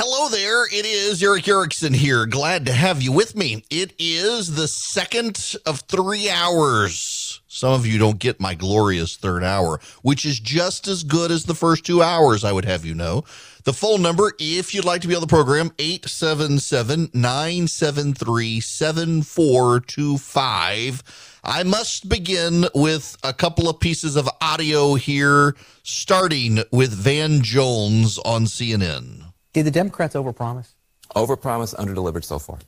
Hello there. It is Erick Erickson here. Glad to have you with me. It is the second of three hours. Some of you don't get my glorious third hour, which is just as good as the first two hours, I would have you know. The phone number, if you'd like to be on the program, 877 973 7425. I must begin with a couple of pieces of audio here, starting with Van Jones on CNN. Did the Democrats overpromise? Overpromise, underdelivered so far.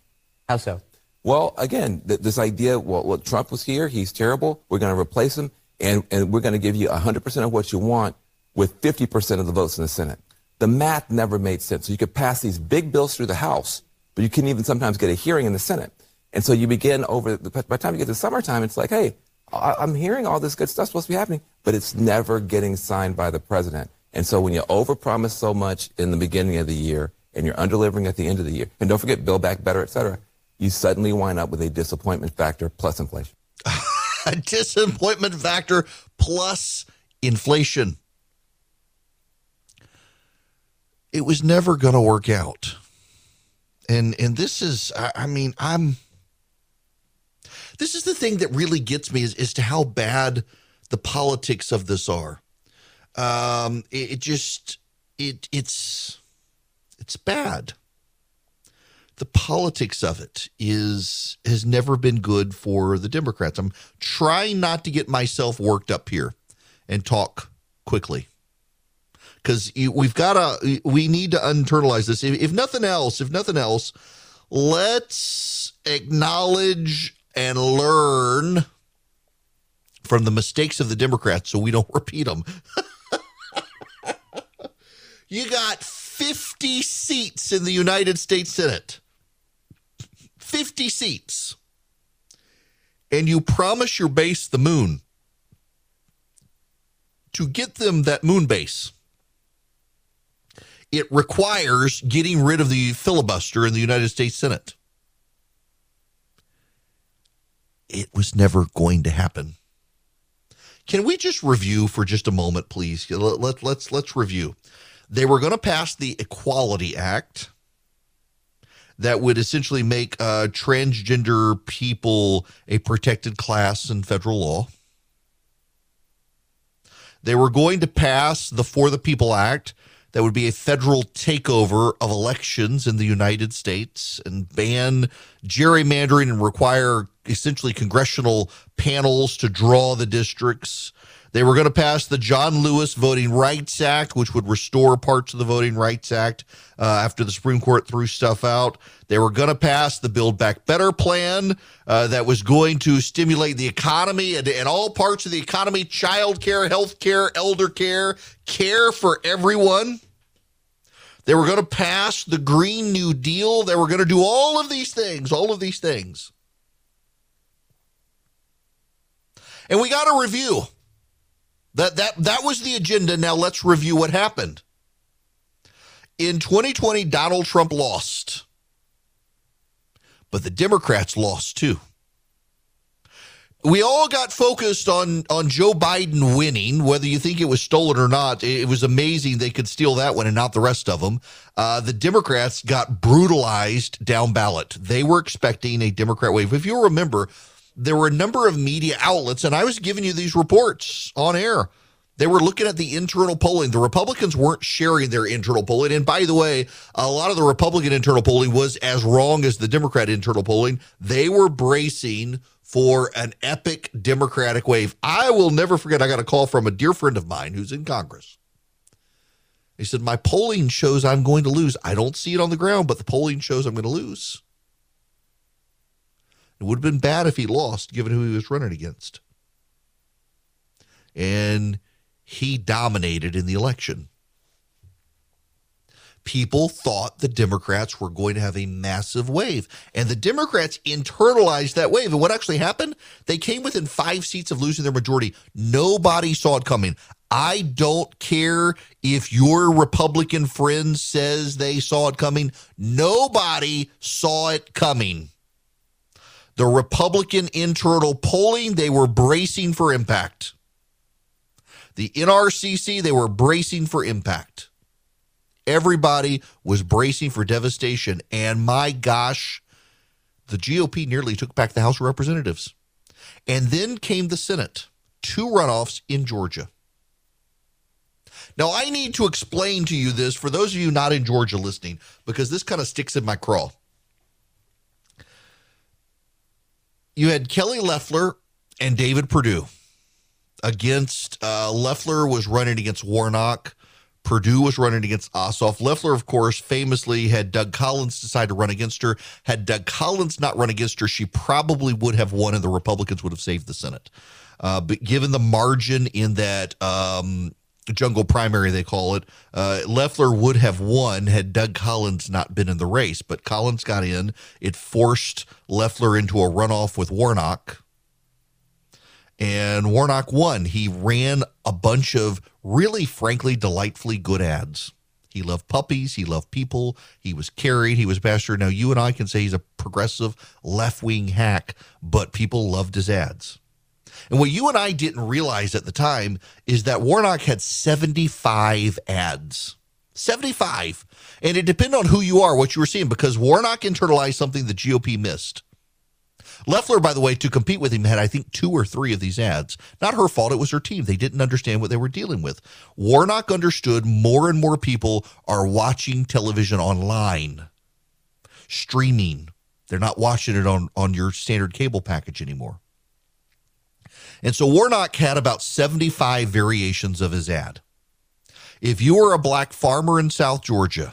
How so? Well, again, th- this idea, well, well, Trump was here, he's terrible, we're going to replace him, and, and we're going to give you 100% of what you want with 50% of the votes in the Senate. The math never made sense. So you could pass these big bills through the House, but you couldn't even sometimes get a hearing in the Senate. And so you begin over, the, by the time you get to summertime, it's like, hey, I, I'm hearing all this good stuff supposed to be happening, but it's never getting signed by the president. And so when you overpromise so much in the beginning of the year and you're underdelivering at the end of the year, and don't forget Build Back Better, et cetera, you suddenly wind up with a disappointment factor plus inflation. a disappointment factor plus inflation. It was never going to work out. And and this is I, I mean, I'm this is the thing that really gets me is, is to how bad the politics of this are. Um, it, it just it it's it's bad. The politics of it is has never been good for the Democrats. I'm trying not to get myself worked up here and talk quickly because we've got to we need to internalize this. If, if nothing else, if nothing else, let's acknowledge and learn from the mistakes of the Democrats so we don't repeat them. You got 50 seats in the United States Senate. 50 seats. And you promise your base the moon. To get them that moon base, it requires getting rid of the filibuster in the United States Senate. It was never going to happen. Can we just review for just a moment, please? Let, let, let's let's review. They were going to pass the Equality Act that would essentially make uh, transgender people a protected class in federal law. They were going to pass the For the People Act that would be a federal takeover of elections in the United States and ban gerrymandering and require essentially congressional panels to draw the districts. They were going to pass the John Lewis Voting Rights Act, which would restore parts of the Voting Rights Act uh, after the Supreme Court threw stuff out. They were going to pass the Build Back Better plan uh, that was going to stimulate the economy and, and all parts of the economy child care, health care, elder care, care for everyone. They were going to pass the Green New Deal. They were going to do all of these things, all of these things. And we got a review. That that that was the agenda. Now let's review what happened. In 2020, Donald Trump lost. But the Democrats lost too. We all got focused on on Joe Biden winning, whether you think it was stolen or not. It was amazing they could steal that one and not the rest of them. Uh, the Democrats got brutalized down ballot. They were expecting a Democrat wave. If you remember, there were a number of media outlets, and I was giving you these reports on air. They were looking at the internal polling. The Republicans weren't sharing their internal polling. And by the way, a lot of the Republican internal polling was as wrong as the Democrat internal polling. They were bracing for an epic Democratic wave. I will never forget, I got a call from a dear friend of mine who's in Congress. He said, My polling shows I'm going to lose. I don't see it on the ground, but the polling shows I'm going to lose. It would have been bad if he lost, given who he was running against. And he dominated in the election. People thought the Democrats were going to have a massive wave, and the Democrats internalized that wave. And what actually happened? They came within five seats of losing their majority. Nobody saw it coming. I don't care if your Republican friend says they saw it coming. Nobody saw it coming. The Republican internal polling, they were bracing for impact. The NRCC, they were bracing for impact. Everybody was bracing for devastation. And my gosh, the GOP nearly took back the House of Representatives. And then came the Senate, two runoffs in Georgia. Now, I need to explain to you this for those of you not in Georgia listening, because this kind of sticks in my craw. You had Kelly Loeffler and David Perdue against uh, Loeffler was running against Warnock. Perdue was running against Ossoff. Loeffler, of course, famously had Doug Collins decide to run against her. Had Doug Collins not run against her, she probably would have won, and the Republicans would have saved the Senate. Uh, but given the margin in that um, jungle primary, they call it, uh, Loeffler would have won had Doug Collins not been in the race. But Collins got in. It forced Loeffler into a runoff with Warnock and Warnock won. He ran a bunch of really, frankly, delightfully good ads. He loved puppies. He loved people. He was carried. He was bastard. Now, you and I can say he's a progressive left wing hack, but people loved his ads. And what you and I didn't realize at the time is that Warnock had 75 ads. 75. And it depended on who you are, what you were seeing, because Warnock internalized something the GOP missed. Loeffler, by the way, to compete with him, had I think two or three of these ads. Not her fault; it was her team. They didn't understand what they were dealing with. Warnock understood. More and more people are watching television online, streaming. They're not watching it on on your standard cable package anymore. And so Warnock had about 75 variations of his ad. If you were a black farmer in South Georgia,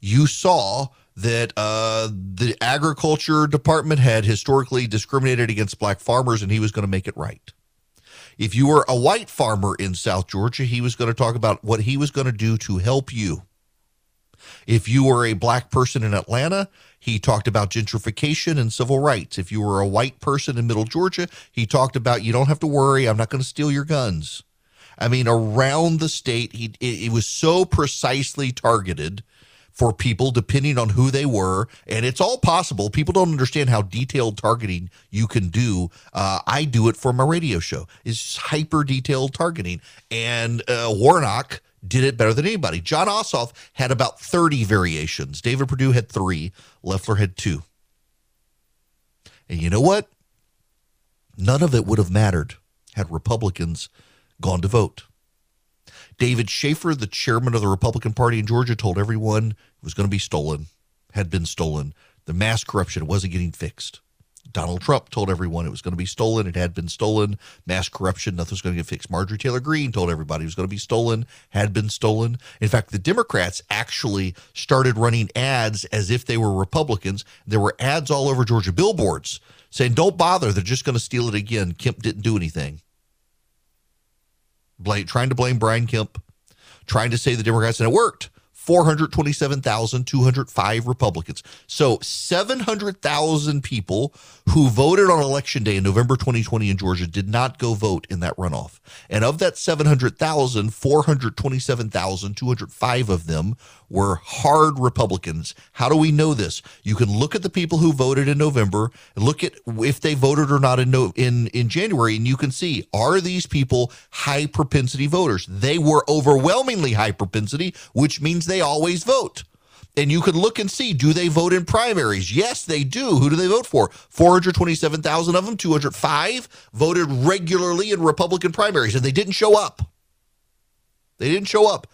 you saw that uh, the agriculture department had historically discriminated against black farmers and he was going to make it right. If you were a white farmer in South Georgia, he was going to talk about what he was going to do to help you. If you were a black person in Atlanta, he talked about gentrification and civil rights. If you were a white person in Middle Georgia, he talked about you don't have to worry, I'm not going to steal your guns. I mean, around the state, he it, it was so precisely targeted for people depending on who they were. And it's all possible. People don't understand how detailed targeting you can do. Uh, I do it for my radio show. It's hyper detailed targeting. And uh, Warnock did it better than anybody. Jon Ossoff had about 30 variations. David Perdue had three. Loeffler had two. And you know what? None of it would have mattered had Republicans gone to vote. David Shafer, the chairman of the Republican Party in Georgia, told everyone it was going to be stolen, had been stolen. The mass corruption wasn't getting fixed. Donald Trump told everyone it was going to be stolen. It had been stolen. Mass corruption, nothing was going to get fixed. Marjorie Taylor Greene told everybody it was going to be stolen, had been stolen. In fact, the Democrats actually started running ads as if they were Republicans. There were ads all over Georgia, billboards saying, don't bother. They're just going to steal it again. Kemp didn't do anything blame, trying to blame Brian Kemp, trying to say the Democrats, and it worked. 427,205 Republicans. So 700,000 people who voted on election day in November 2020 in Georgia did not go vote in that runoff. And of that 700,000, 427,205 of them were hard Republicans. How do we know this? You can look at the people who voted in November look at if they voted or not in no, in in January and you can see are these people high propensity voters? They were overwhelmingly high propensity, which means they always vote. And you can look and see do they vote in primaries? Yes, they do. Who do they vote for? 427,000 of them, 205 voted regularly in Republican primaries and they didn't show up. They didn't show up.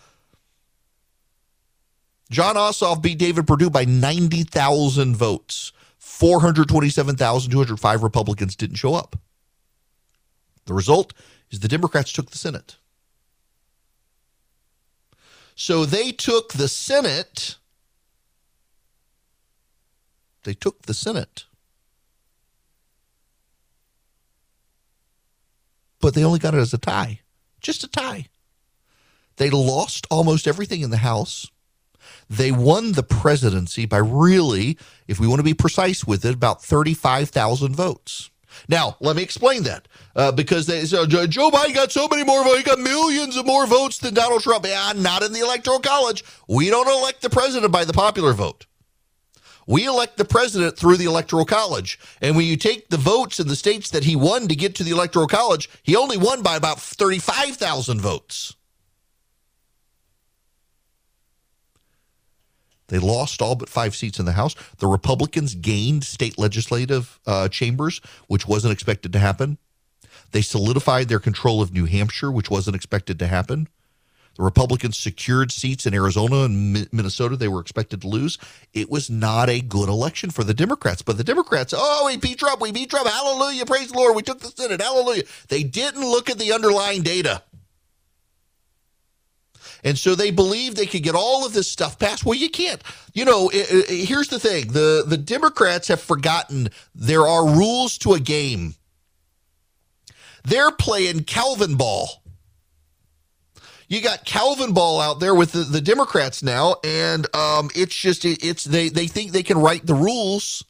Jon Ossoff beat David Perdue by 90,000 votes. 427,205 Republicans didn't show up. The result is the Democrats took the Senate. So they took the Senate. They took the Senate. But they only got it as a tie, just a tie. They lost almost everything in the House. They won the presidency by really, if we want to be precise with it, about 35,000 votes. Now, let me explain that uh, because they, so Joe Biden got so many more votes. He got millions of more votes than Donald Trump. Yeah, not in the Electoral College. We don't elect the president by the popular vote. We elect the president through the Electoral College. And when you take the votes in the states that he won to get to the Electoral College, he only won by about 35,000 votes. They lost all but five seats in the House. The Republicans gained state legislative uh, chambers, which wasn't expected to happen. They solidified their control of New Hampshire, which wasn't expected to happen. The Republicans secured seats in Arizona and Minnesota they were expected to lose. It was not a good election for the Democrats. But the Democrats, oh, we beat Trump, we beat Trump. Hallelujah, praise the Lord. We took the Senate. Hallelujah. They didn't look at the underlying data. And so they believe they could get all of this stuff passed. Well, you can't. You know, it, it, here's the thing the, the Democrats have forgotten there are rules to a game. They're playing Calvinball. You got Calvinball out there with the, the Democrats now, and um, it's just it, it's they they think they can write the rules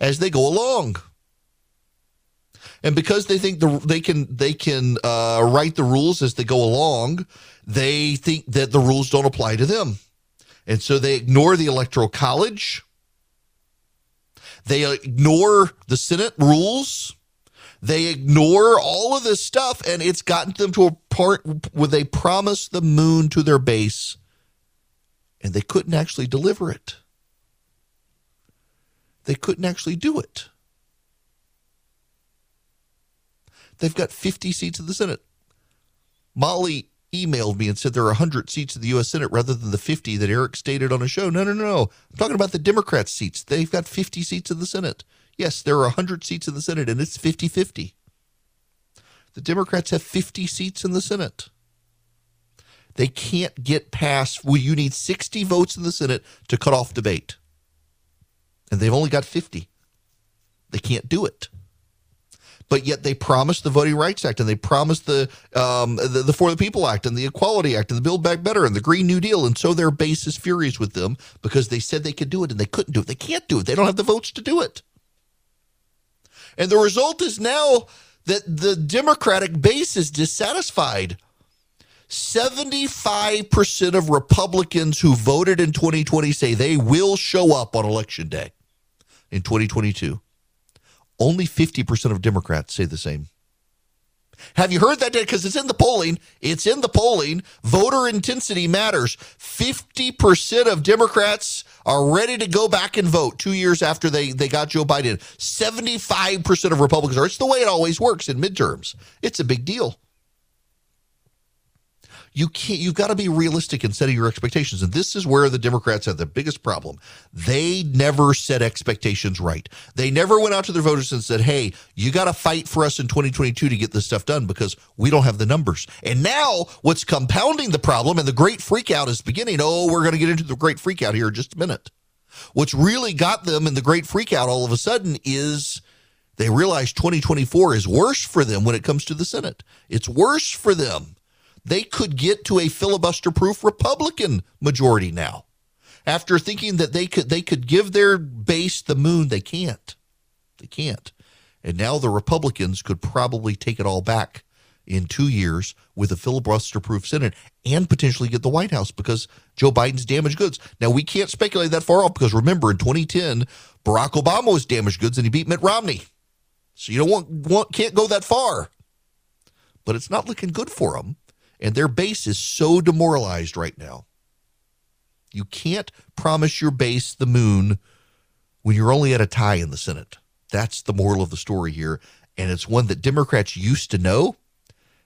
as they go along, and because they think the, they can they can uh, write the rules as they go along, they think that the rules don't apply to them. And so they ignore the Electoral College. They ignore the Senate rules. They ignore all of this stuff, and it's gotten them to a part where they promised the moon to their base, and they couldn't actually deliver it. They couldn't actually do it. They've got 50 seats in the Senate. Molly emailed me and said there are 100 seats in the U.S. Senate rather than the 50 that Erick stated on a show. No, no, no, no. I'm talking about the Democrats' seats. They've got 50 seats in the Senate. Yes, there are 100 seats in the Senate, and it's 50 50. The Democrats have 50 seats in the Senate. They can't get past, well, you need 60 votes in the Senate to cut off debate. And they've only got 50. They can't do it but yet they promised the Voting Rights Act and they promised the, um, the, the For the People Act and the Equality Act and the Build Back Better and the Green New Deal, and so their base is furious with them because they said they could do it and they couldn't do it. They can't do it. They don't have the votes to do it. And the result is now that the Democratic base is dissatisfied. 75% of Republicans who voted in 2020 say they will show up on election day in 2022. Only 50% of Democrats say the same. Have you heard that? Because it's in the polling. It's in the polling. Voter intensity matters. 50% of Democrats are ready to go back and vote two years after they, they got Joe Biden. 75% of Republicans are. It's the way it always works in midterms. It's a big deal you can't you've got to be realistic in setting your expectations. And this is where the democrats have the biggest problem. They never set expectations right. They never went out to their voters and said hey you got to fight for us in 2022 to get this stuff done because we don't have the numbers. And now what's compounding the problem and the great freakout is beginning oh we're going to get into the great freakout here in just a minute. What's really got them in the great freakout all of a sudden is they realize 2024 is worse for them when it comes to the senate. It's worse for them they could get to a filibuster proof Republican majority now. After thinking that they could they could give their base the moon, they can't. They can't. And now the Republicans could probably take it all back in two years with a filibuster proof Senate and potentially get the White House because Joe Biden's damaged goods. Now, we can't speculate that far off because remember, in 2010, Barack Obama was damaged goods and he beat Mitt Romney. So you don't want, want can't go that far. But it's not looking good for them. And their base is so demoralized right now. You can't promise your base the moon when you're only at a tie in the Senate. That's the moral of the story here. And it's one that Democrats used to know.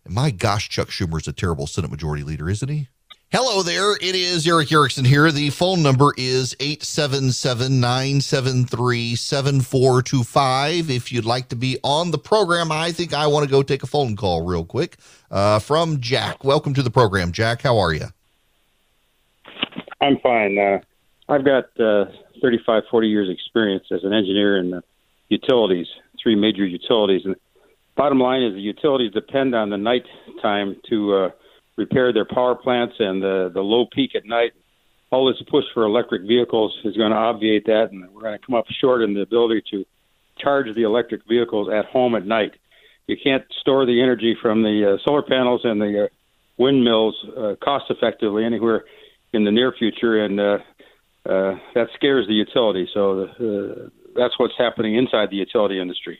And my gosh, Chuck Schumer is a terrible Senate Majority Leader, isn't he? Hello there. It is Erick Erickson here. The phone number is 877 973 7425. If you'd like to be on the program, I think I want to go take a phone call real quick uh, from Jack. Welcome to the program, Jack. How are you? I'm fine. Uh, I've got uh, 35, 40 years experience as an engineer in the utilities, three major utilities. And bottom line is the utilities depend on the night time to uh, repair their power plants and the, the low peak at night. All this push for electric vehicles is going to obviate that, and we're going to come up short in the ability to charge the electric vehicles at home at night. You can't store the energy from the uh, solar panels and the uh, windmills uh, cost effectively anywhere in the near future, and uh, uh, that scares the utility. So uh, that's what's happening inside the utility industry.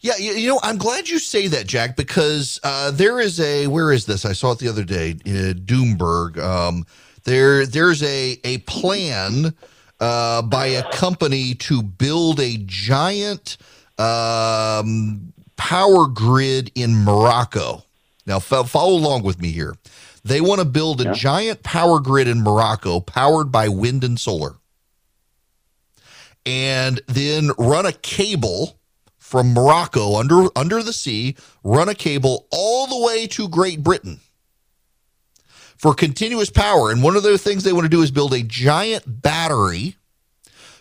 Yeah, you know, I'm glad you say that, Jack, because uh, there is a where is this? I saw it the other day, uh, Doomberg. Um, There, there's a a plan uh, by a company to build a giant um, power grid in Morocco. Now, fo- follow along with me here. They want to build a Yeah. giant power grid in Morocco powered by wind and solar, and then run a cable from Morocco under under the sea, run a cable all the way to Great Britain for continuous power. And one of the things they want to do is build a giant battery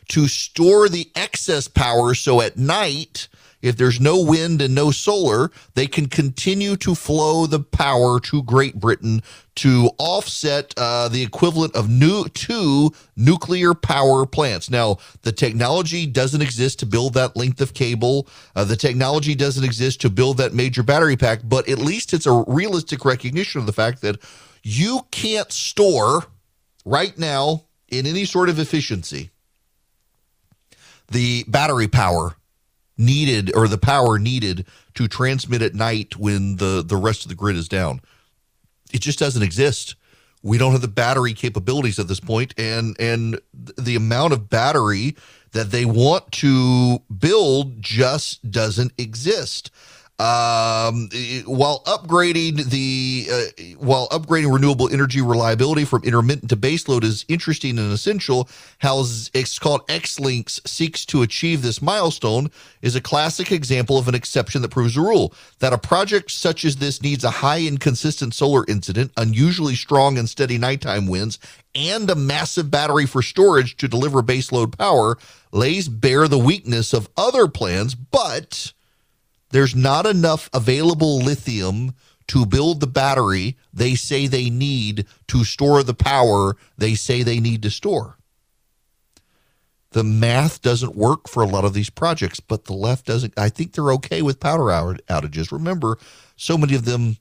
to store the excess power so at night if there's no wind and no solar they can continue to flow the power to great britain to offset uh, the equivalent of new two nuclear power plants. Now the technology doesn't exist to build that length of cable. Uh, the technology doesn't exist to build that major battery pack but at least it's a realistic recognition of the fact that you can't store right now in any sort of efficiency the battery power needed or the power needed to transmit at night when the the rest of the grid is down. It just doesn't exist. We don't have the battery capabilities at this point and and the amount of battery that they want to build just doesn't exist um, while upgrading the uh, while upgrading renewable energy reliability from intermittent to baseload is interesting and essential, how it's called Xlinks seeks to achieve this milestone is a classic example of an exception that proves the rule. That a project such as this needs a high and consistent solar incident, unusually strong and steady nighttime winds, and a massive battery for storage to deliver baseload power lays bare the weakness of other plans, but there's not enough available lithium to build the battery they say they need to store the power they say they need to store. The math doesn't work for a lot of these projects, but the left doesn't. I think they're okay with power out- outages. Remember, so many of them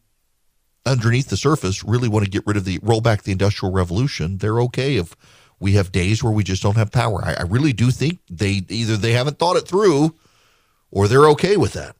underneath the surface really want to get rid of the roll back the industrial revolution. They're okay if we have days where we just don't have power. I, I really do think they either they haven't thought it through or they're okay with that.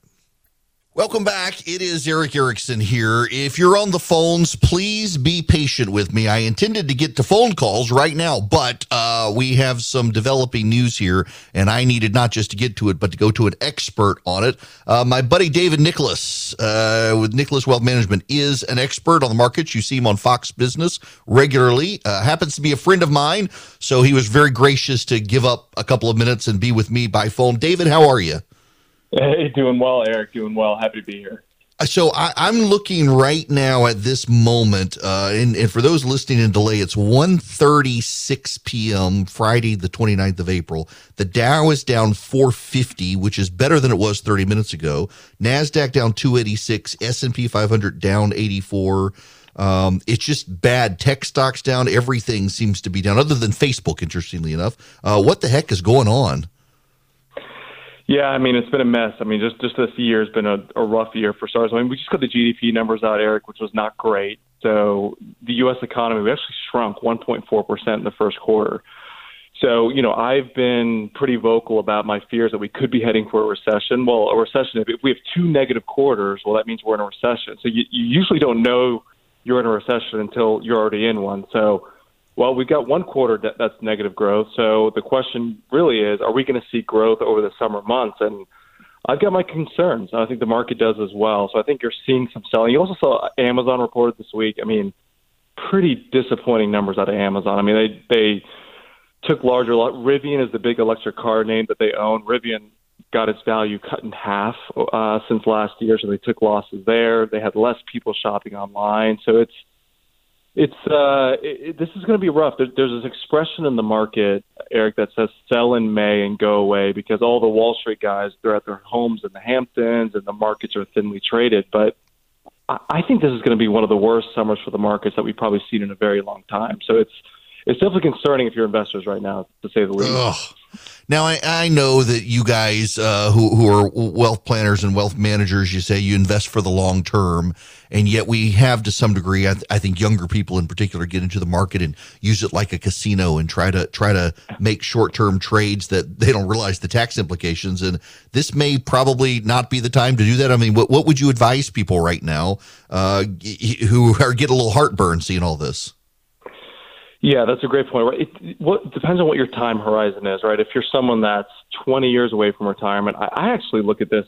Welcome back. It is Erick Erickson here. If you're on the phones, please be patient with me. I intended to get to phone calls right now, but uh, we have some developing news here, and I needed not just to get to it, but to go to an expert on it. Uh, my buddy David Nicholas uh, with Nicholas Wealth Management is an expert on the markets. You see him on Fox Business regularly. Uh, happens to be a friend of mine, so he was very gracious to give up a couple of minutes and be with me by phone. David, how are you? Hey, doing well, Erick. Doing well. Happy to be here. So I, I'm looking right now at this moment, uh, and, and for those listening in delay, it's 1.36 p.m. Friday, the 29th of April. The Dow is down 450, which is better than it was 30 minutes ago. Nasdaq down 286, S&P 500 down 84. Um, it's just bad. Tech stocks down. Everything seems to be down, other than Facebook. Interestingly enough, uh, what the heck is going on? Yeah, I mean it's been a mess. I mean just just this year has been a, a rough year for stars. I mean we just got the GDP numbers out, Erick, which was not great. So the U.S. economy we actually shrunk 1.4 percent in the first quarter. So you know I've been pretty vocal about my fears that we could be heading for a recession. Well, a recession if we have two negative quarters, well that means we're in a recession. So you, you usually don't know you're in a recession until you're already in one. So well, we've got one quarter that, that's negative growth. So the question really is, are we going to see growth over the summer months? And I've got my concerns. I think the market does as well. So I think you're seeing some selling. You also saw Amazon reported this week. I mean, pretty disappointing numbers out of Amazon. I mean, they they took larger. Rivian is the big electric car name that they own. Rivian got its value cut in half uh, since last year, so they took losses there. They had less people shopping online, so it's it's uh, it, this is going to be rough. There, there's this expression in the market, Erick, that says "sell in May and go away" because all the Wall Street guys they're at their homes in the Hamptons and the markets are thinly traded. But I, I think this is going to be one of the worst summers for the markets that we've probably seen in a very long time. So it's it's definitely concerning if you're investors right now, to say the least. Ugh. Now I, I know that you guys uh, who who are wealth planners and wealth managers, you say you invest for the long term, and yet we have to some degree. I, th- I think younger people in particular get into the market and use it like a casino and try to try to make short term trades that they don't realize the tax implications. And this may probably not be the time to do that. I mean, what what would you advise people right now uh, who are get a little heartburn seeing all this? Yeah, that's a great point. Right? It what depends on what your time horizon is, right? If you're someone that's 20 years away from retirement, I, I actually look at this,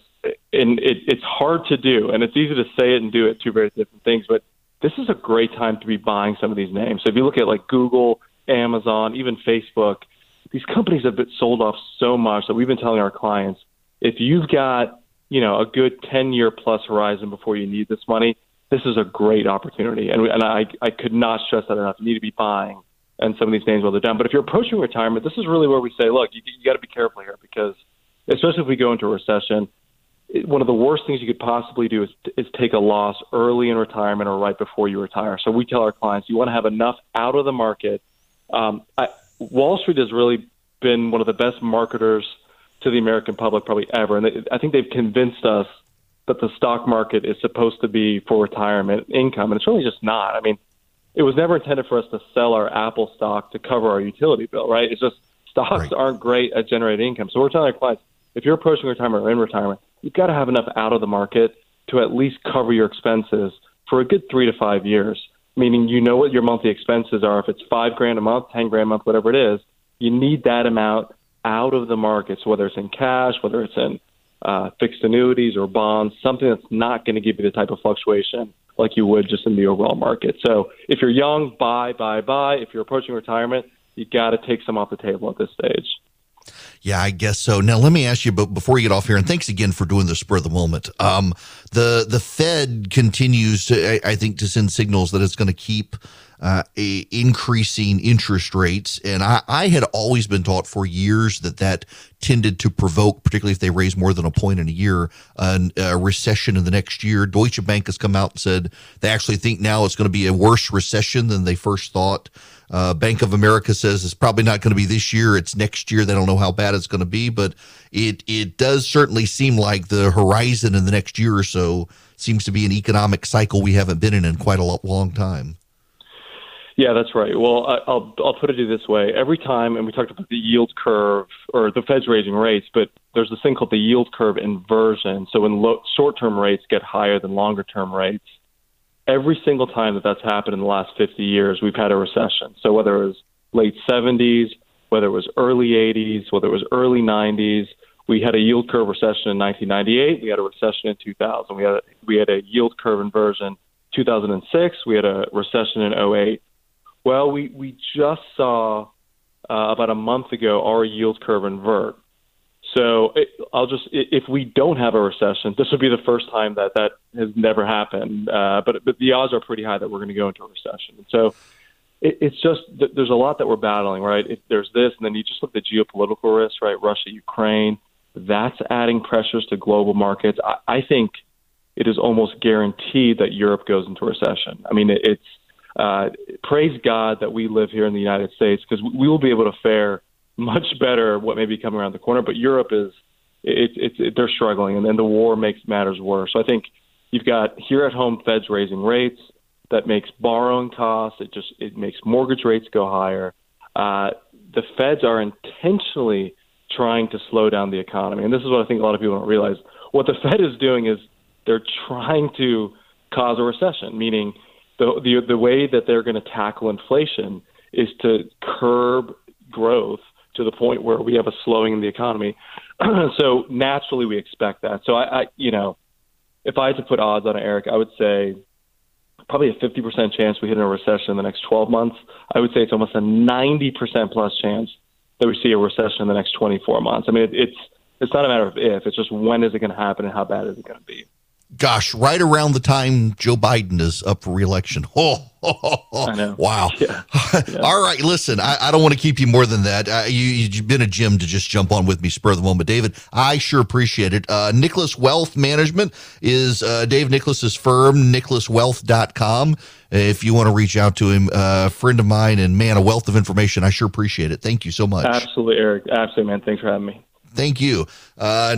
and it, it's hard to do, and it's easy to say it and do it, two very different things. But this is a great time to be buying some of these names. So if you look at like Google, Amazon, even Facebook, these companies have been sold off so much that we've been telling our clients, if you've got you know a good 10 year plus horizon before you need this money, this is a great opportunity. And, and I, I could not stress that enough. You need to be buying and some of these names while they're down. But if you're approaching retirement, this is really where we say, look, you, you got to be careful here because, especially if we go into a recession, it, one of the worst things you could possibly do is, is take a loss early in retirement or right before you retire. So we tell our clients, you want to have enough out of the market. Um, I, Wall Street has really been one of the best marketers to the American public probably ever, and they, I think they've convinced us that the stock market is supposed to be for retirement income, and it's really just not. I mean, it was never intended for us to sell our Apple stock to cover our utility bill, right? It's just stocks right. aren't great at generating income. So we're telling our clients, if you're approaching retirement or in retirement, you've got to have enough out of the market to at least cover your expenses for a good three to five years. Meaning, you know what your monthly expenses are. If it's five grand a month, ten grand a month, whatever it is, you need that amount out of the market. So whether it's in cash, whether it's in uh, fixed annuities or bonds, something that's not going to give you the type of fluctuation like you would just in the overall market. So if you're young, buy, buy, buy. If you're approaching retirement, you got to take some off the table at this stage. Yeah, I guess so. Now, let me ask you, but before you get off here, and thanks again for doing the spur of the moment. Um, the the Fed continues to, I, I think, to send signals that it's going to keep uh, increasing interest rates. And I, I, had always been taught for years that that tended to provoke, particularly if they raise more than a point in a year, a recession in the next year. Deutsche Bank has come out and said they actually think now it's going to be a worse recession than they first thought. Uh, Bank of America says it's probably not going to be this year; it's next year. They don't know how bad it's going to be, but it it does certainly seem like the horizon in the next year or so seems to be an economic cycle we haven't been in in quite a long time. Yeah, that's right. Well, I'll I'll put it this way: every time, and we talked about the yield curve or the Fed's raising rates, but there's this thing called the yield curve inversion. So when lo- short-term rates get higher than longer-term rates, every single time that that's happened in the last 50 years, we've had a recession. So whether it was late 70s, whether it was early 80s, whether it was early 90s, we had a yield curve recession in 1998. We had a recession in 2000. We had a, we had a yield curve inversion 2006. We had a recession in 08 well, we, we just saw uh, about a month ago our yield curve invert. So it, I'll just if we don't have a recession, this would be the first time that that has never happened. Uh, but but the odds are pretty high that we're going to go into a recession. And so it, it's just there's a lot that we're battling, right? If there's this, and then you just look at the geopolitical risks, right? Russia, Ukraine, that's adding pressures to global markets. I, I think it is almost guaranteed that Europe goes into recession. I mean, it, it's uh, praise God that we live here in the United States because we will be able to fare much better what may be coming around the corner. But Europe is it's it, it, they're struggling, and then the war makes matters worse. So I think you've got here at home Feds raising rates that makes borrowing costs. It just it makes mortgage rates go higher. Uh, the Feds are intentionally trying to slow down the economy, and this is what I think a lot of people don't realize. What the Fed is doing is they're trying to cause a recession, meaning the the, the way that they're going to tackle inflation is to curb growth to the point where we have a slowing in the economy. so naturally, we expect that. So I, I, you know, if I had to put odds on it, Erick, I would say probably a 50% chance we hit a recession in the next 12 months. I would say it's almost a 90% plus chance that we see a recession in the next 24 months. I mean, it, it's it's not a matter of if; it's just when is it going to happen and how bad is it going to be gosh, right around the time Joe Biden is up for reelection. Oh, oh, oh wow. Yeah. Yeah. All right, listen, I, I, don't want to keep you more than that. Uh, you, have been a Jim to just jump on with me spur of the moment. David, I sure appreciate it. Uh, Nicholas Wealth Management is uh, Dave Nicholas's firm, nicholaswealth.com. If you want to reach out to him, uh, a friend of mine and man, a wealth of information. I sure appreciate it. Thank you so much. Absolutely, Erick. Absolutely, man. Thanks for having me. Thank you. Uh,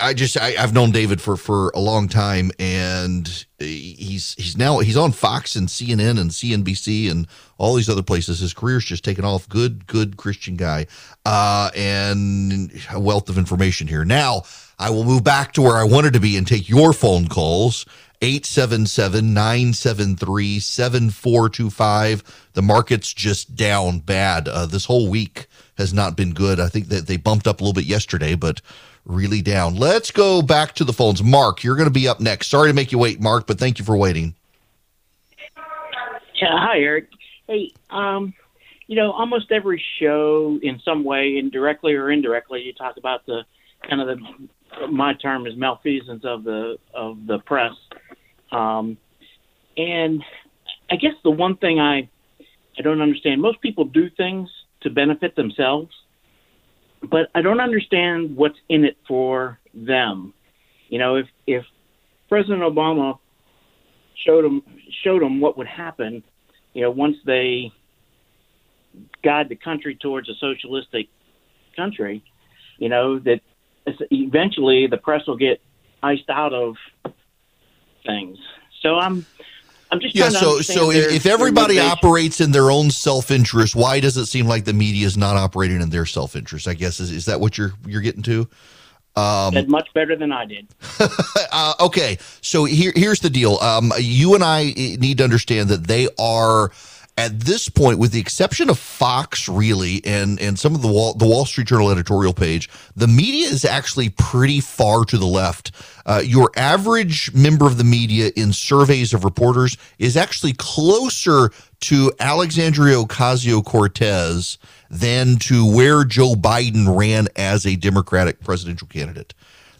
I just I, have known David for for a long time, and he's he's now he's on Fox and CNN and CNBC and all these other places. His career's just taken off. Good, good Christian guy, uh, and a wealth of information here. Now I will move back to where I wanted to be and take your phone calls 877 973 7425. The market's just down bad. Uh, this whole week has not been good. I think that they bumped up a little bit yesterday, but really down. Let's go back to the phones. Mark, you're going to be up next. Sorry to make you wait, Mark, but thank you for waiting. Yeah, hi, Erick. Hey, um, you know, almost every show, in some way, indirectly or indirectly, you talk about the kind of the my term is malfeasance of the of the press. Um, and I guess the one thing I I don't understand, most people do things to benefit themselves, but I don't understand what's in it for them. You know, if if President Obama showed them showed them what would happen, you know, once they guide the country towards a socialistic country, you know, that eventually the press will get iced out of things. So I'm I'm just yeah. So so if, if everybody operates in their own self interest, why does it seem like the media is not operating in their self interest? I guess is is that what you're you're getting to? Um, Said much better than I did. uh, okay, so here here's the deal. Um, you and I need to understand that they are at this point, with the exception of Fox, really, and and some of the Wall, the Wall Street Journal editorial page, the media is actually pretty far to the left. Uh, your average member of the media in surveys of reporters is actually closer to Alexandria Ocasio Cortez than to where Joe Biden ran as a Democratic presidential candidate.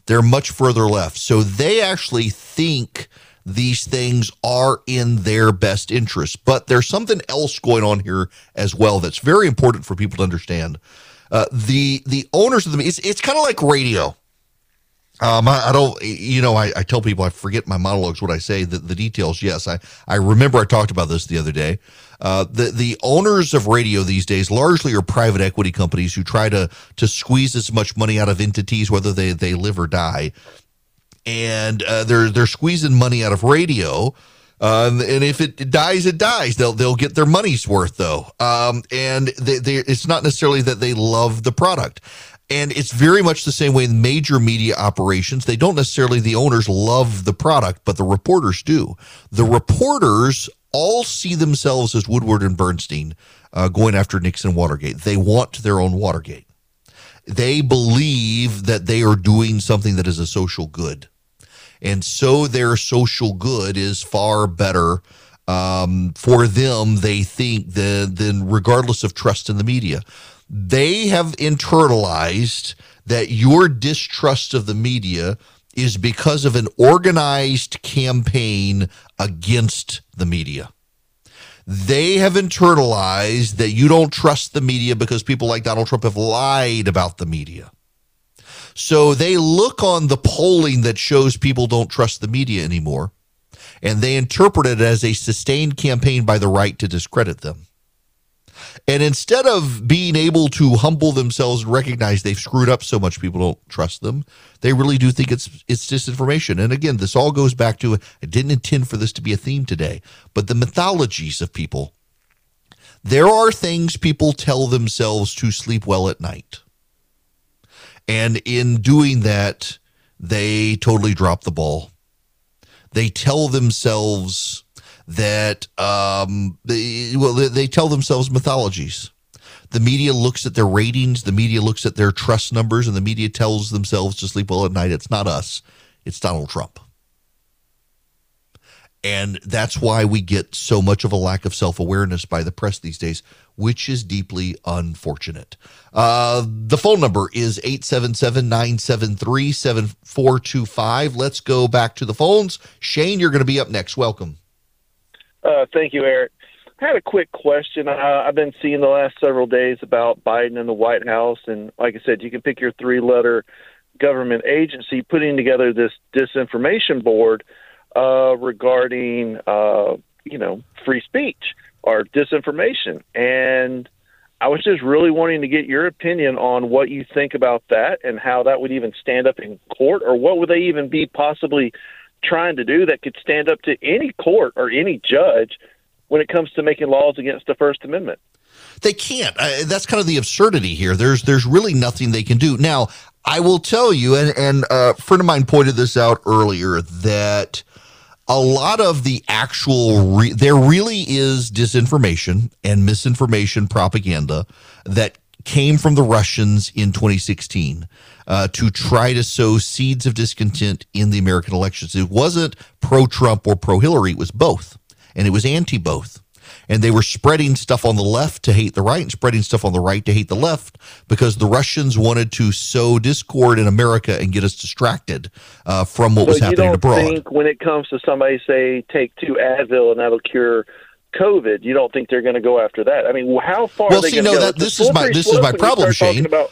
They're much further left, so they actually think these things are in their best interest. But there's something else going on here as well that's very important for people to understand. Uh, the the owners of the it's it's kind of like radio. Um, I, I, don't, you know, I, I, tell people I forget my monologues. What I say, the, the details. Yes, I, I remember I talked about this the other day. Uh, the the owners of radio these days largely are private equity companies who try to to squeeze as much money out of entities, whether they they live or die and uh, they're they're squeezing money out of radio. Um, and if it dies, it dies. They'll they'll get their money's worth though. Um, and they, they, it's not necessarily that they love the product. And it's very much the same way in major media operations. They don't necessarily, the owners love the product, but the reporters do. The reporters all see themselves as Woodward and Bernstein uh, going after Nixon Watergate. They want their own Watergate. They believe that they are doing something that is a social good and so their social good is far better um, for them. They think than than regardless of trust in the media, they have internalized that your distrust of the media is because of an organized campaign against the media. They have internalized that you don't trust the media because people like Donald Trump have lied about the media. So they look on the polling that shows people don't trust the media anymore, and they interpret it as a sustained campaign by the right to discredit them. And instead of being able to humble themselves and recognize they've screwed up so much people don't trust them, they really do think it's it's disinformation. And again, this all goes back to I didn't intend for this to be a theme today, but the mythologies of people. There are things people tell themselves to sleep well at night. And in doing that, they totally drop the ball. They tell themselves that um, they, well, they tell themselves mythologies. The media looks at their ratings, the media looks at their trust numbers, and the media tells themselves to sleep well at night. It's not us, it's Donald Trump. And that's why we get so much of a lack of self awareness by the press these days, which is deeply unfortunate. Uh, the phone number is 877 973 7425. Let's go back to the phones. Shane, you're going to be up next. Welcome. Uh, thank you, Erick. I had a quick question. Uh, I've been seeing the last several days about Biden and the White House. And like I said, you can pick your three letter government agency putting together this disinformation board uh, regarding, uh, you know, free speech or disinformation. And I was just really wanting to get your opinion on what you think about that and how that would even stand up in court, or what would they even be possibly trying to do that could stand up to any court or any judge when it comes to making laws against the First Amendment. They can't. That's kind of the absurdity here. There's there's really nothing they can do. Now, I will tell you, and and a friend of mine pointed this out earlier that a lot of the actual re- there really is disinformation and misinformation propaganda that came from the Russians in 2016 uh, to try to sow seeds of discontent in the American elections. It wasn't pro Trump or pro Hillary, it was both, and it was anti both and they were spreading stuff on the left to hate the right and spreading stuff on the right to hate the left because the Russians wanted to sow discord in America and get us distracted uh, from what was happening you don't abroad. Think when it comes to somebody say take two Advil and that'll cure COVID, you don't think they're going to go after that? I mean, how far? Well, are they see, no, go? that- this is my- this is my problem, Shane. About,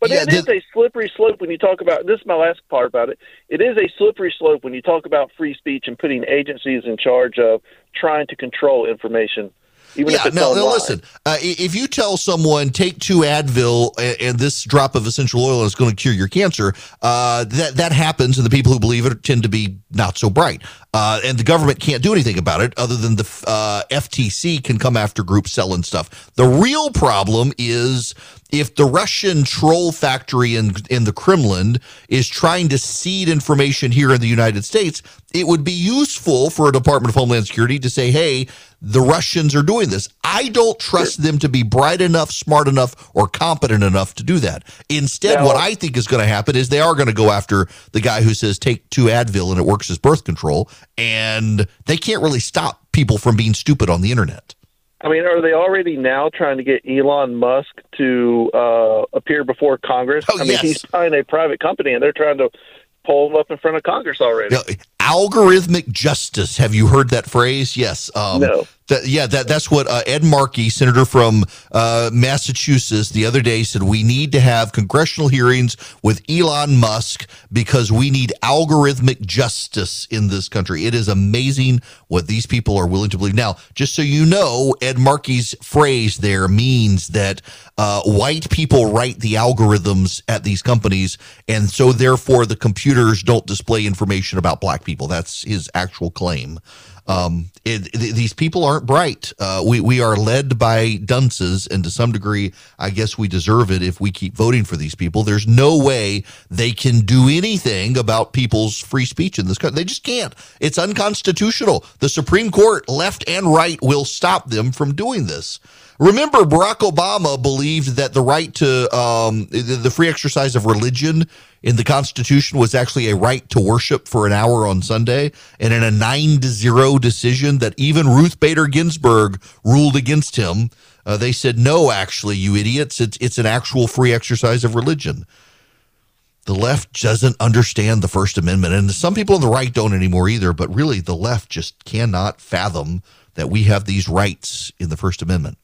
but Yeah, it is the- a slippery slope when you talk about this. Is my last part about it. It is a slippery slope when you talk about free speech and putting agencies in charge of trying to control information. Even if yeah, it's no, online. no, listen. Uh, if you tell someone take two Advil and, and this drop of essential oil is going to cure your cancer, uh, that that happens, and the people who believe it tend to be not so bright. Uh, and the government can't do anything about it, other than the uh, FTC can come after groups selling stuff. The real problem is if the Russian troll factory in in the Kremlin is trying to seed information here in the United States, it would be useful for a Department of Homeland Security to say, "Hey, the Russians are doing this." I don't trust them to be bright enough, smart enough, or competent enough to do that. Instead, what I think is going to happen is they are going to go after the guy who says take two Advil and it works as birth control, and they can't really stop people from being stupid on the internet. I mean, are they already now trying to get Elon Musk to uh, appear before Congress? Oh, I mean, yes. he's buying a private company, and they're trying to pull him up in front of Congress already. Algorithmic justice. Have you heard that phrase? Yes. Um, No. That- yeah, that, that's what uh, Ed Markey, senator from uh, Massachusetts, the other day said. We need to have congressional hearings with Elon Musk because we need algorithmic justice in this country. It is amazing what these people are willing to believe. Now, just so you know, Ed Markey's phrase there means that uh, white people write the algorithms at these companies, and so therefore the computers don't display information about black people. That's his actual claim. Um, it, th- these people aren't bright. Uh, we we are led by dunces, and to some degree, I guess we deserve it if we keep voting for these people. There's no way they can do anything about people's free speech in this country. They just can't. It's unconstitutional. The Supreme Court, left and right, will stop them from doing this. Remember, Barack Obama believed that the right to um, the, free exercise of religion in the Constitution was actually a right to worship for an hour on Sunday. And in a nine to zero decision that even Ruth Bader Ginsburg ruled against him, uh, they said, no, actually, you idiots, it's, it's an actual free exercise of religion. The left doesn't understand the First Amendment. And some people on the right don't anymore either. But really, the left just cannot fathom that we have these rights in the First Amendment.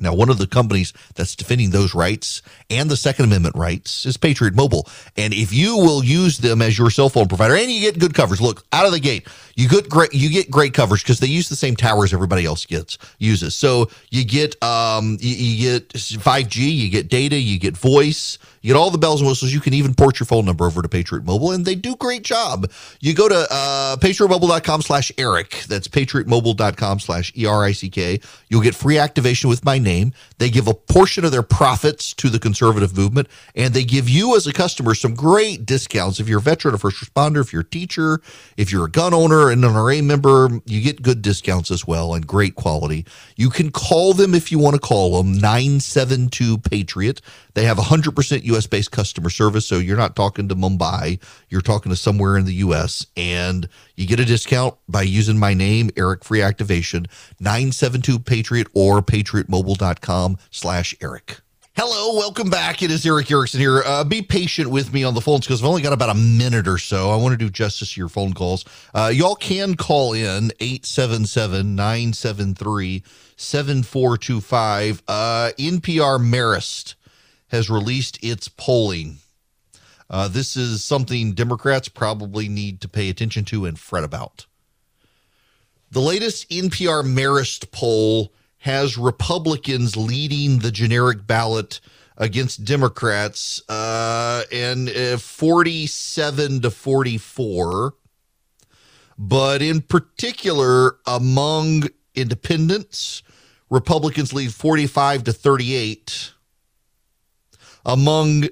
Now, one of the companies that's defending those rights and the Second Amendment rights is Patriot Mobile. And if you will use them as your cell phone provider and you get good coverage, look out of the gate, you get great you get great coverage because they use the same towers everybody else gets uses. So you get um you, you get 5G, you get data, you get voice, you get all the bells and whistles. You can even port your phone number over to Patriot Mobile, and they do great job. You go to uh, patriotmobile.com slash Erick. That's patriotmobile.com slash E R I C K. You'll get free activation with my name. They give a portion of their profits to the conservative movement, and they give you as a customer some great discounts. If you're a veteran, a first responder, if you're a teacher, if you're a gun owner, an NRA member, you get good discounts as well and great quality. You can call them if you want to call them 972 Patriot. They have 100% US based customer service. So you're not talking to Mumbai, you're talking to somewhere in the US. And you get a discount by using my name, Erick Free Activation, 972 Patriot or patriotmobile.com slash Erick. Hello, welcome back. It is Erick Erickson here. Uh, be patient with me on the phones because I've only got about a minute or so. I want to do justice to your phone calls. Uh, y'all can call in 877 973 7425. Uh, NPR Marist has released its polling. Uh, this is something Democrats probably need to pay attention to and fret about. The latest NPR Marist poll has Republicans leading the generic ballot against Democrats uh, and uh, 47 to 44. But in particular, among independents, Republicans lead 45 to 38. Among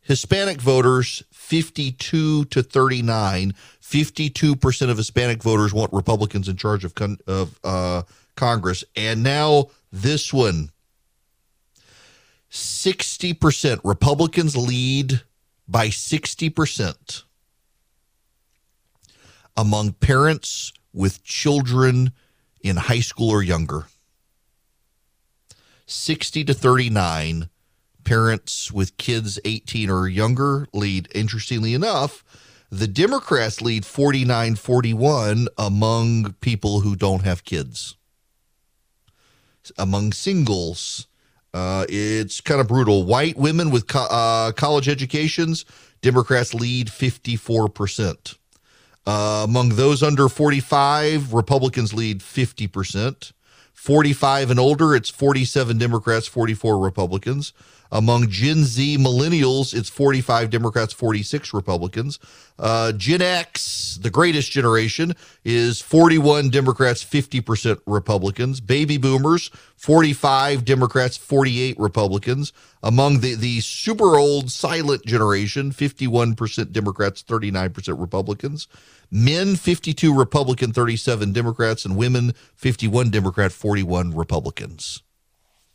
Hispanic voters 52 to 39. 52% of Hispanic voters want Republicans in charge of, con- of uh, Congress. And now this one 60%. Republicans lead by 60% among parents with children in high school or younger. 60 to 39 parents with kids 18 or younger lead interestingly enough the democrats lead 49 41 among people who don't have kids. Among singles. Uh, it's kind of brutal. White women with co- uh, college educations democrats lead 54% uh, among those under 45 republicans lead 50% 45 and older, it's 47 Democrats, 44 Republicans. Among Gen Z millennials, it's 45 Democrats, 46 Republicans. Uh, Gen X, the greatest generation, is 41 Democrats, 50% Republicans. Baby boomers, 45 Democrats, 48 Republicans. Among the, the super old silent generation, 51% Democrats, 39% Republicans. Men, 52 Republican, 37 Democrats, and women, 51 Democrat, 41 Republicans.